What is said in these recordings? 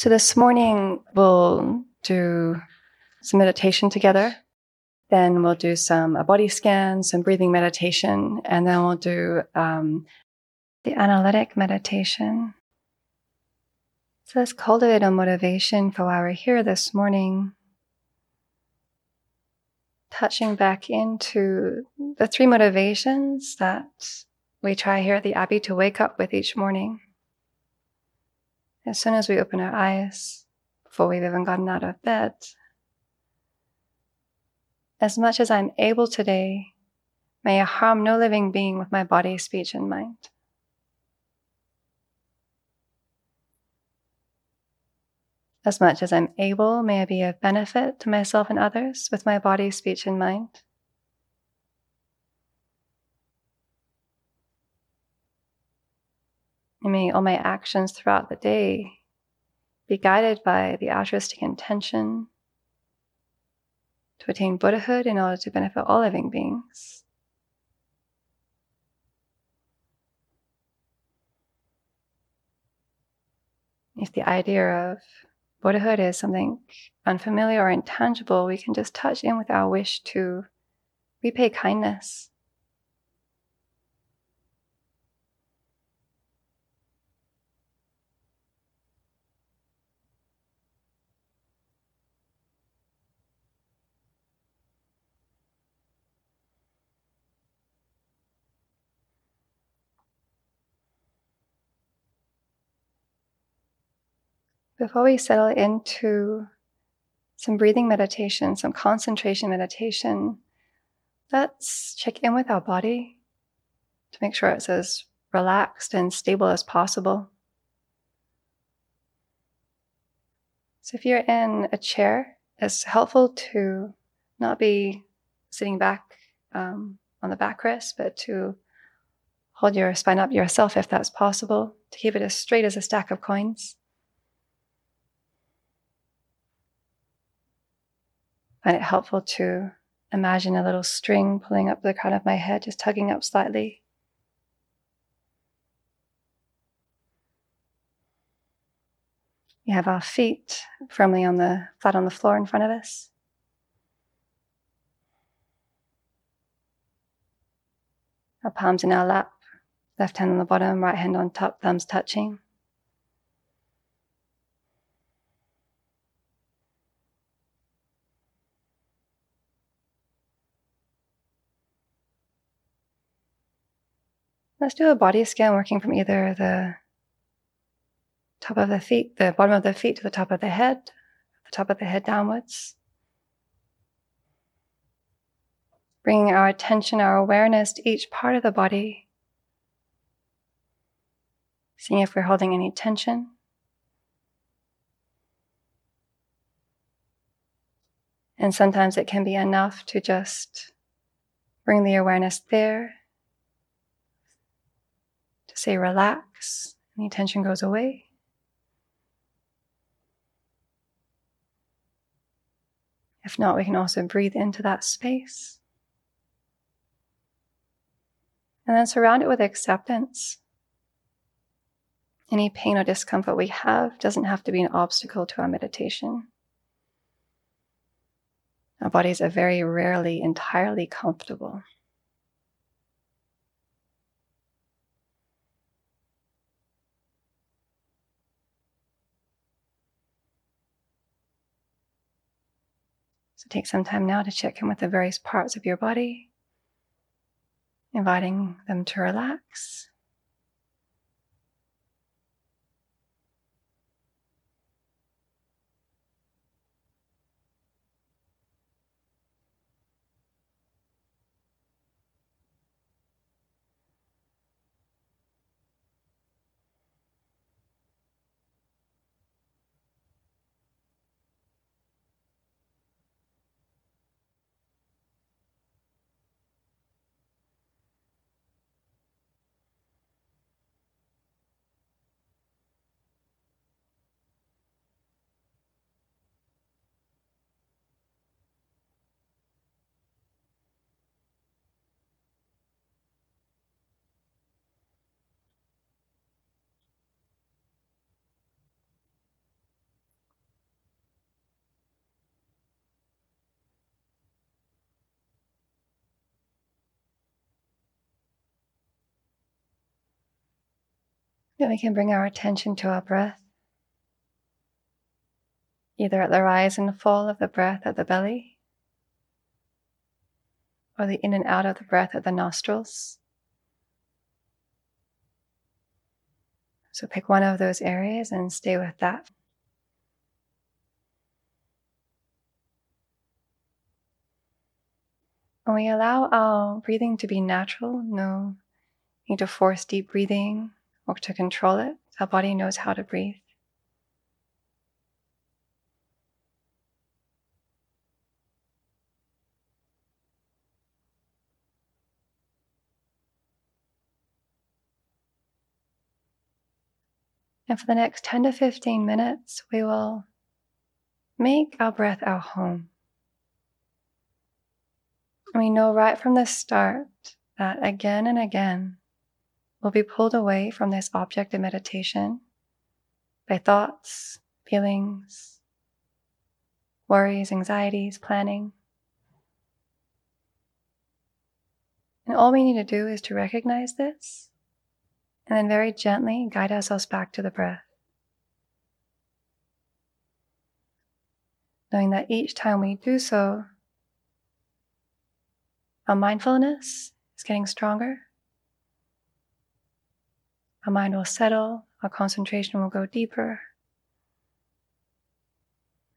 So this morning we'll do some meditation together. Then we'll do some a body scan, some breathing meditation, and then we'll do um, the analytic meditation. So let's cultivate a motivation for why we're here this morning. Touching back into the three motivations that we try here at the Abbey to wake up with each morning. As soon as we open our eyes, before we've even gotten out of bed, as much as I'm able today, may I harm no living being with my body, speech, and mind. As much as I'm able, may I be of benefit to myself and others with my body, speech, and mind. May all my actions throughout the day be guided by the altruistic intention to attain Buddhahood in order to benefit all living beings. If the idea of Buddhahood is something unfamiliar or intangible, we can just touch in with our wish to repay kindness before we settle into some breathing meditation, some concentration meditation, let's check in with our body to make sure it's as relaxed and stable as possible. So, if you're in a chair, it's helpful to not be sitting back um, on the backrest, but to hold your spine up yourself if that's possible, to keep it as straight as a stack of coins. Find it helpful to imagine a little string pulling up the crown of my head, just tugging up slightly. We have our feet firmly on the flat on the floor in front of us. Our palms in our lap, left hand on the bottom, right hand on top, thumbs touching. Let's do a body scan working from either the top of the feet, the bottom of the feet to the top of the head, the top of the head downwards. Bringing our attention, our awareness to each part of the body. Seeing if we're holding any tension. And sometimes it can be enough to just bring the awareness there say relax, any tension goes away. If not, we can also breathe into that space. And then surround it with acceptance. Any pain or discomfort we have doesn't have to be an obstacle to our meditation. Our bodies are very rarely entirely comfortable. Take some time now to check in with the various parts of your body, inviting them to relax. Then we can bring our attention to our breath, either at the rise and fall of the breath at the belly, or the in and out of the breath at the nostrils. So pick one of those areas and stay with that. We allow our breathing to be natural, no need to force deep breathing or to control it, our body knows how to breathe. And for the next 10 to 15 minutes, we will make our breath our home. We know right from the start that again and again we'll be pulled away from this object of meditation by thoughts, feelings, worries, anxieties, planning. And all we need to do is to recognize this and then very gently guide ourselves back to the breath. Knowing that each time we do so, our mindfulness is getting stronger. Our mind will settle, our concentration will go deeper.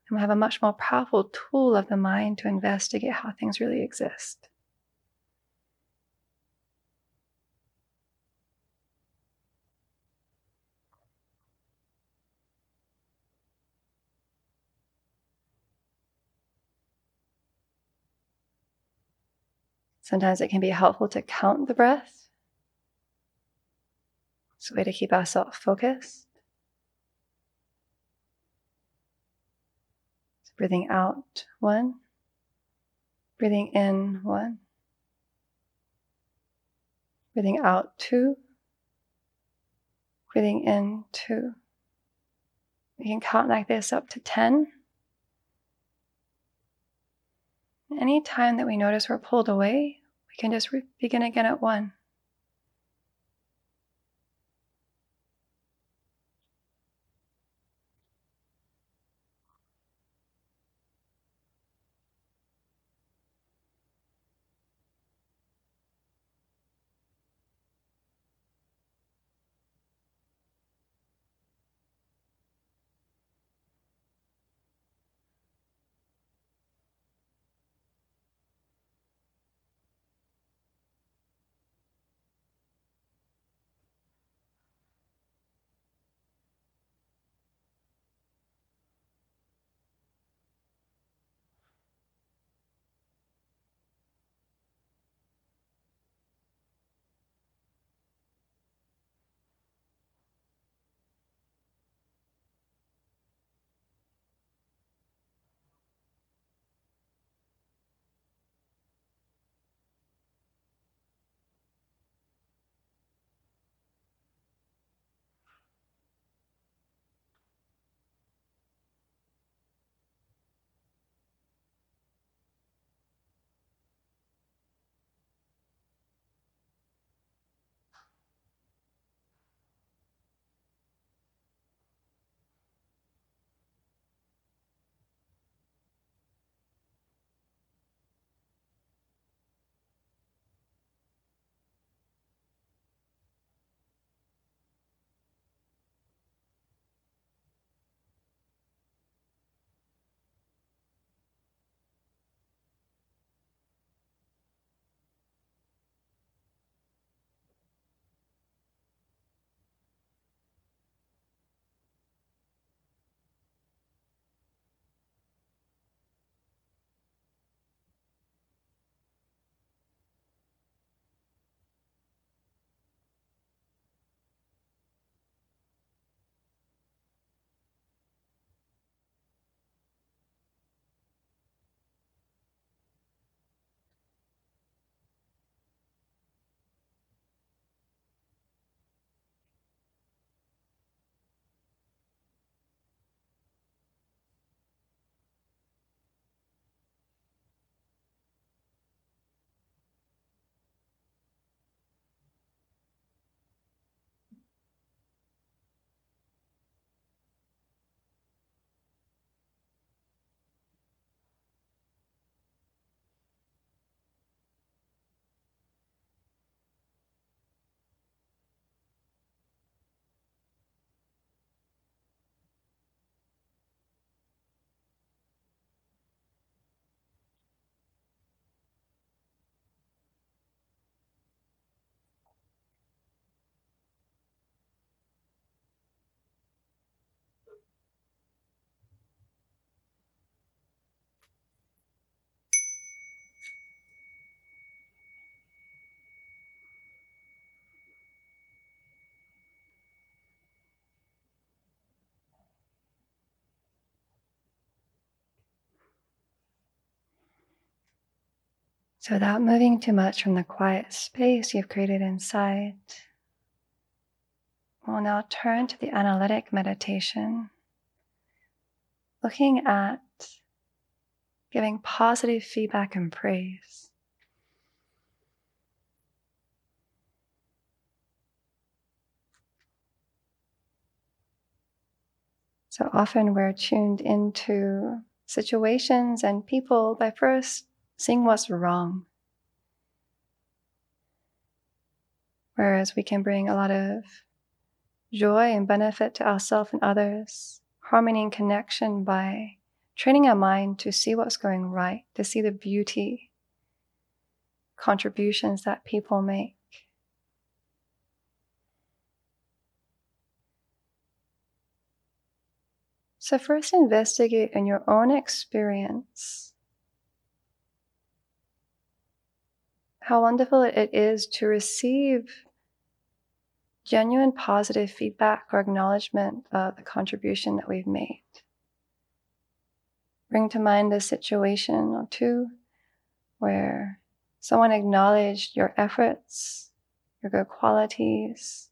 And we'll have a much more powerful tool of the mind to investigate how things really exist. Sometimes it can be helpful to count the breath. It's a way to keep ourselves focused. So breathing out one, breathing in one, breathing out two, breathing in two. We can count like this up to 10. Any time that we notice we're pulled away, we can just re- begin again at one. So, without moving too much from the quiet space you've created inside, we'll now turn to the analytic meditation, looking at giving positive feedback and praise. So often we're tuned into situations and people by first seeing what's wrong. Whereas we can bring a lot of joy and benefit to ourselves and others, harmony and connection by training our mind to see what's going right, to see the beauty, contributions that people make. So, first investigate in your own experience how wonderful it is to receive genuine positive feedback or acknowledgement of the contribution that we've made. Bring to mind a situation or two where someone acknowledged your efforts, your good qualities,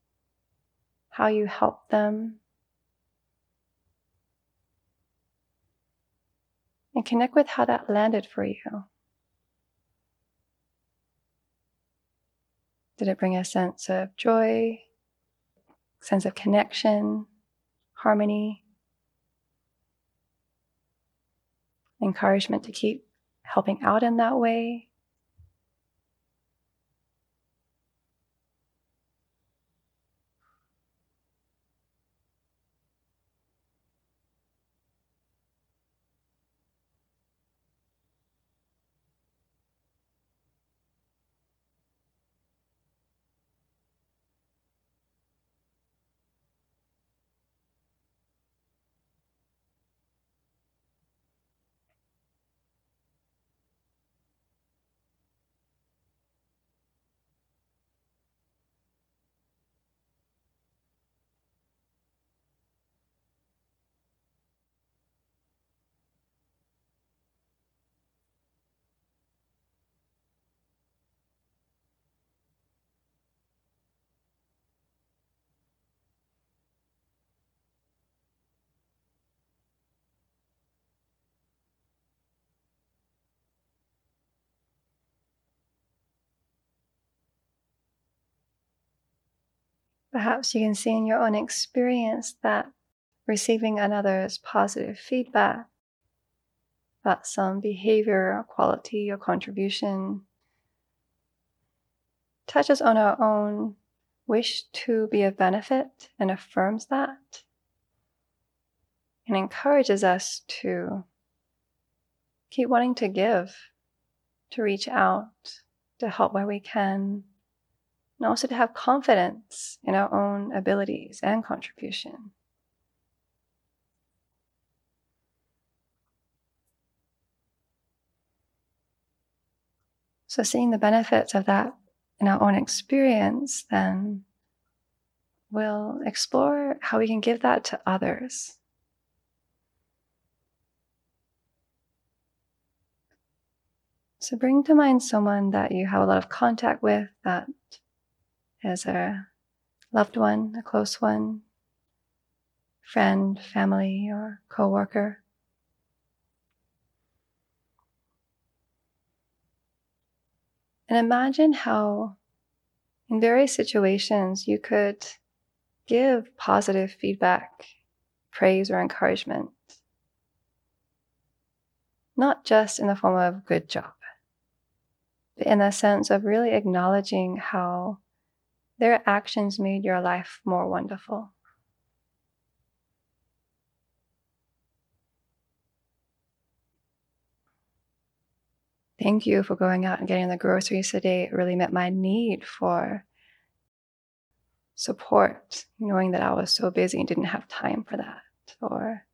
how you helped them, and connect with how that landed for you. Did it bring a sense of joy, sense of connection, harmony, encouragement to keep helping out in that way? Perhaps you can see in your own experience that receiving another's positive feedback about some behavior or quality or contribution touches on our own wish to be of benefit and affirms that and encourages us to keep wanting to give, to reach out, to help where we can, and also to have confidence in our own abilities and contribution. So, seeing the benefits of that in our own experience, then we'll explore how we can give that to others. So, bring to mind someone that you have a lot of contact with that as a loved one, a close one, friend, family, or coworker. And imagine how, in various situations, you could give positive feedback, praise, or encouragement. Not just in the form of good job, but in the sense of really acknowledging how their actions made your life more wonderful. Thank you for going out and getting the groceries today. It really met my need for support, knowing that I was so busy and didn't have time for that. Or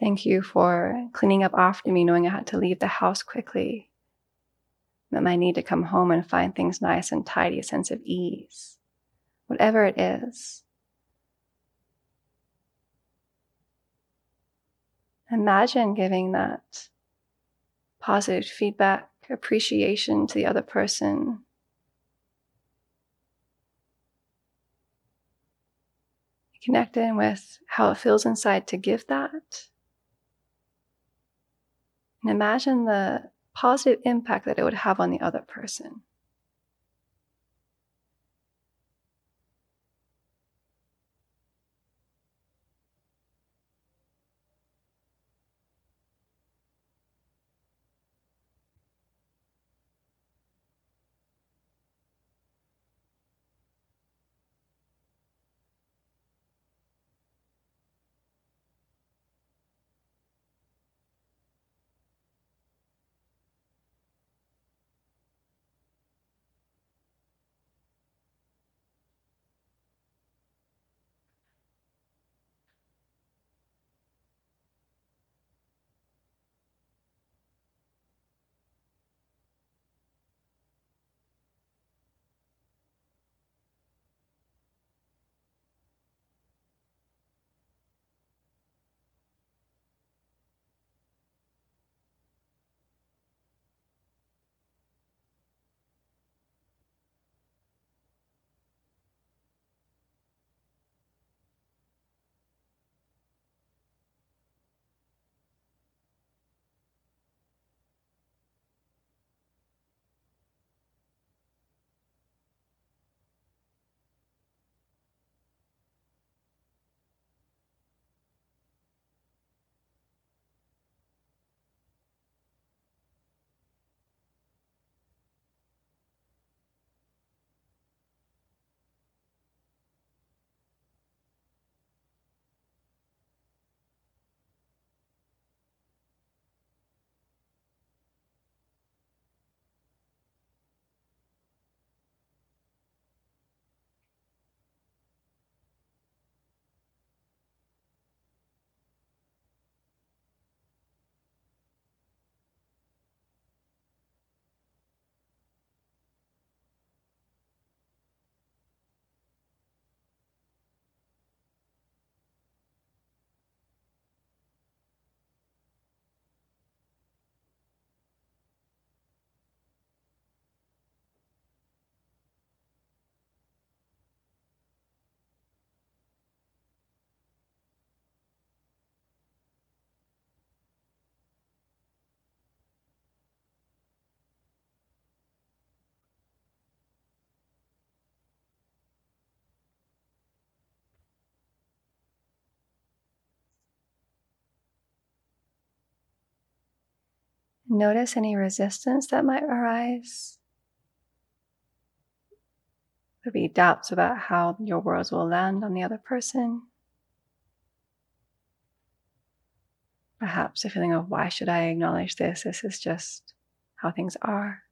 thank you for cleaning up after me, knowing I had to leave the house quickly that my need to come home and find things nice and tidy, a sense of ease, whatever it is. Imagine giving that positive feedback, appreciation to the other person. Connect in with how it feels inside to give that. And imagine the positive impact that it would have on the other person. Notice any resistance that might arise. Could be doubts about how your words will land on the other person. Perhaps a feeling of why should I acknowledge this? This is just how things are.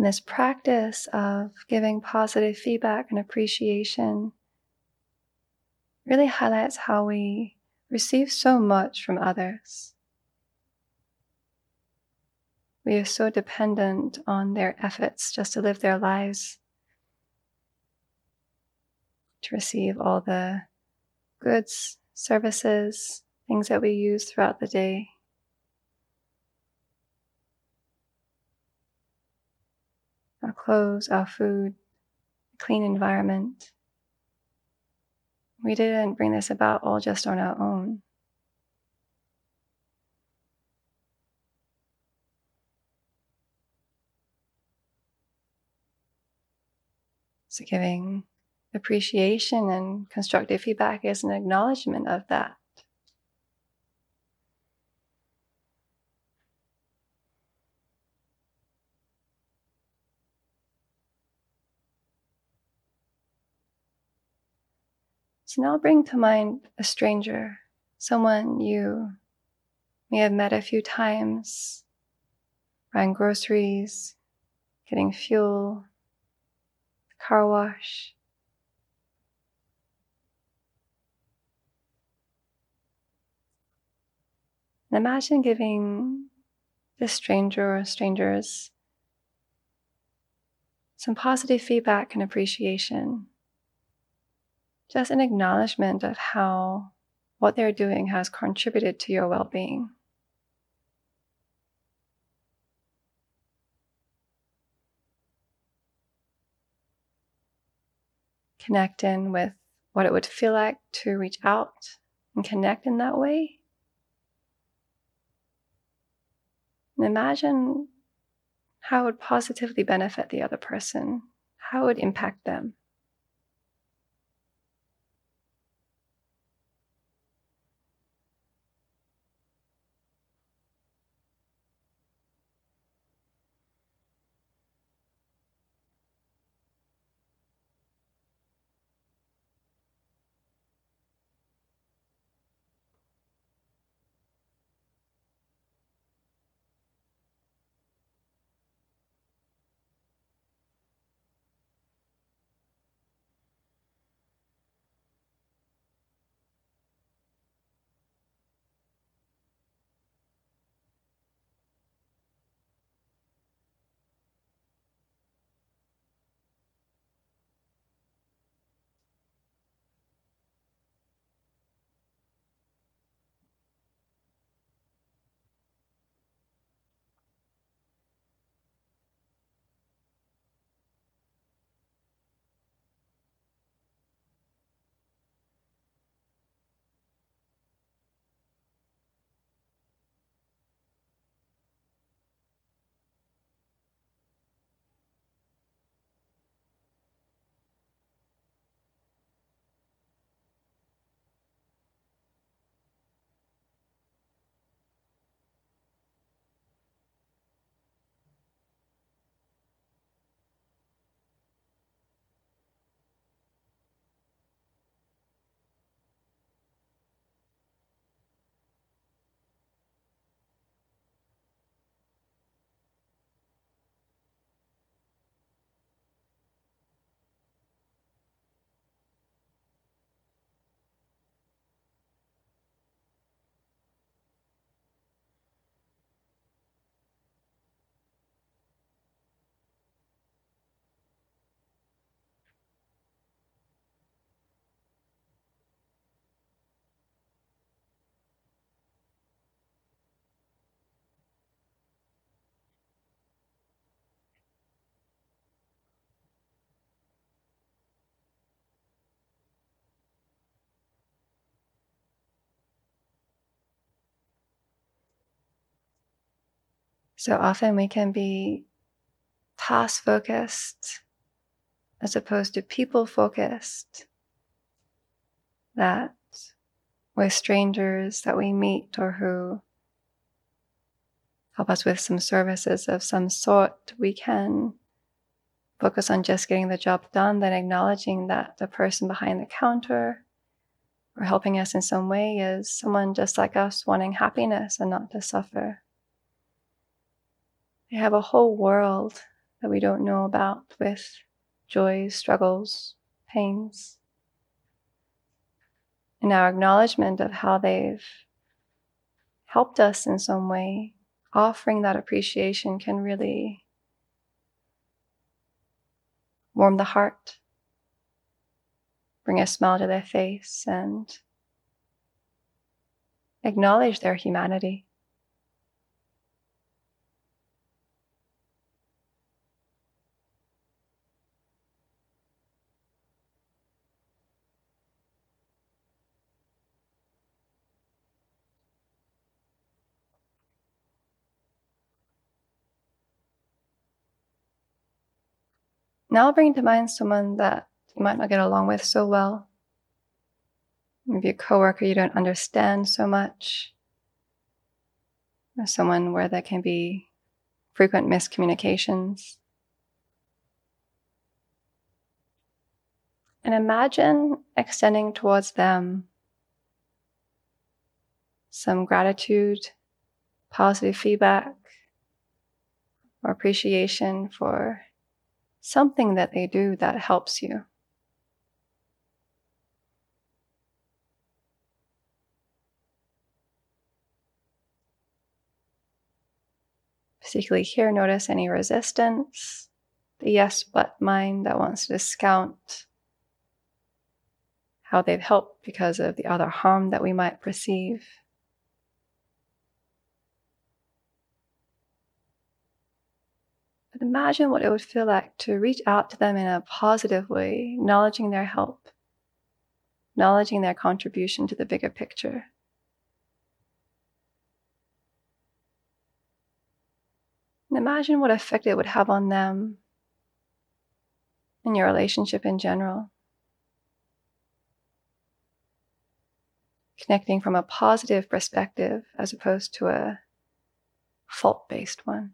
And this practice of giving positive feedback and appreciation really highlights how we receive so much from others. We are so dependent on their efforts just to live their lives, to receive all the goods, services, things that we use throughout the day. clothes, our food, a clean environment. We didn't bring this about all just on our own. So, giving appreciation and constructive feedback is an acknowledgement of that. So now bring to mind a stranger, someone you may have met a few times, buying groceries, getting fuel, car wash. And imagine giving this stranger or strangers some positive feedback and appreciation. Just an acknowledgement of how what they're doing has contributed to your well being. Connect in with what it would feel like to reach out and connect in that way. And imagine how it would positively benefit the other person, how it would impact them. So often we can be task focused as opposed to people focused. That with strangers that we meet or who help us with some services of some sort, we can focus on just getting the job done, then acknowledging that the person behind the counter or helping us in some way is someone just like us wanting happiness and not to suffer. They have a whole world that we don't know about with joys, struggles, pains. And our acknowledgement of how they've helped us in some way, offering that appreciation can really warm the heart, bring a smile to their face, and acknowledge their humanity. Now bring to mind someone that you might not get along with so well. Maybe a coworker you don't understand so much. Or someone where there can be frequent miscommunications. And imagine extending towards them some gratitude, positive feedback, or appreciation for something that they do that helps you. Particularly here, notice any resistance, the yes but mind that wants to discount how they've helped because of the other harm that we might perceive. Imagine what it would feel like to reach out to them in a positive way, acknowledging their help, acknowledging their contribution to the bigger picture. And imagine what effect it would have on them and your relationship in general. Connecting from a positive perspective as opposed to a fault based one.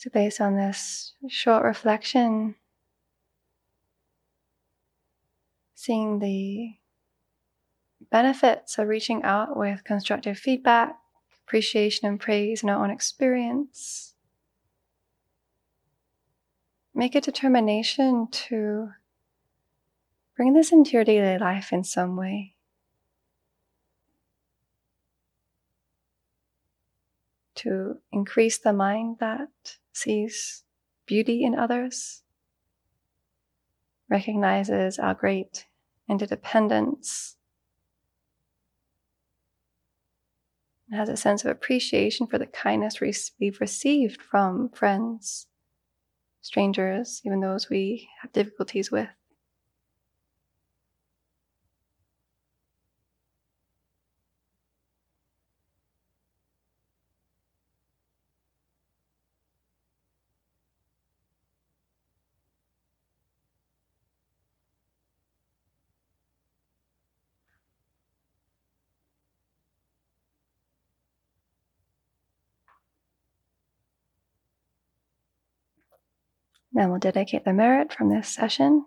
So, based on this short reflection, seeing the benefits of reaching out with constructive feedback, appreciation, and praise in our own experience, make a determination to bring this into your daily life in some way. To increase the mind that sees beauty in others, recognizes our great interdependence, and has a sense of appreciation for the kindness we've received from friends, strangers, even those we have difficulties with. Then we'll dedicate the merit from this session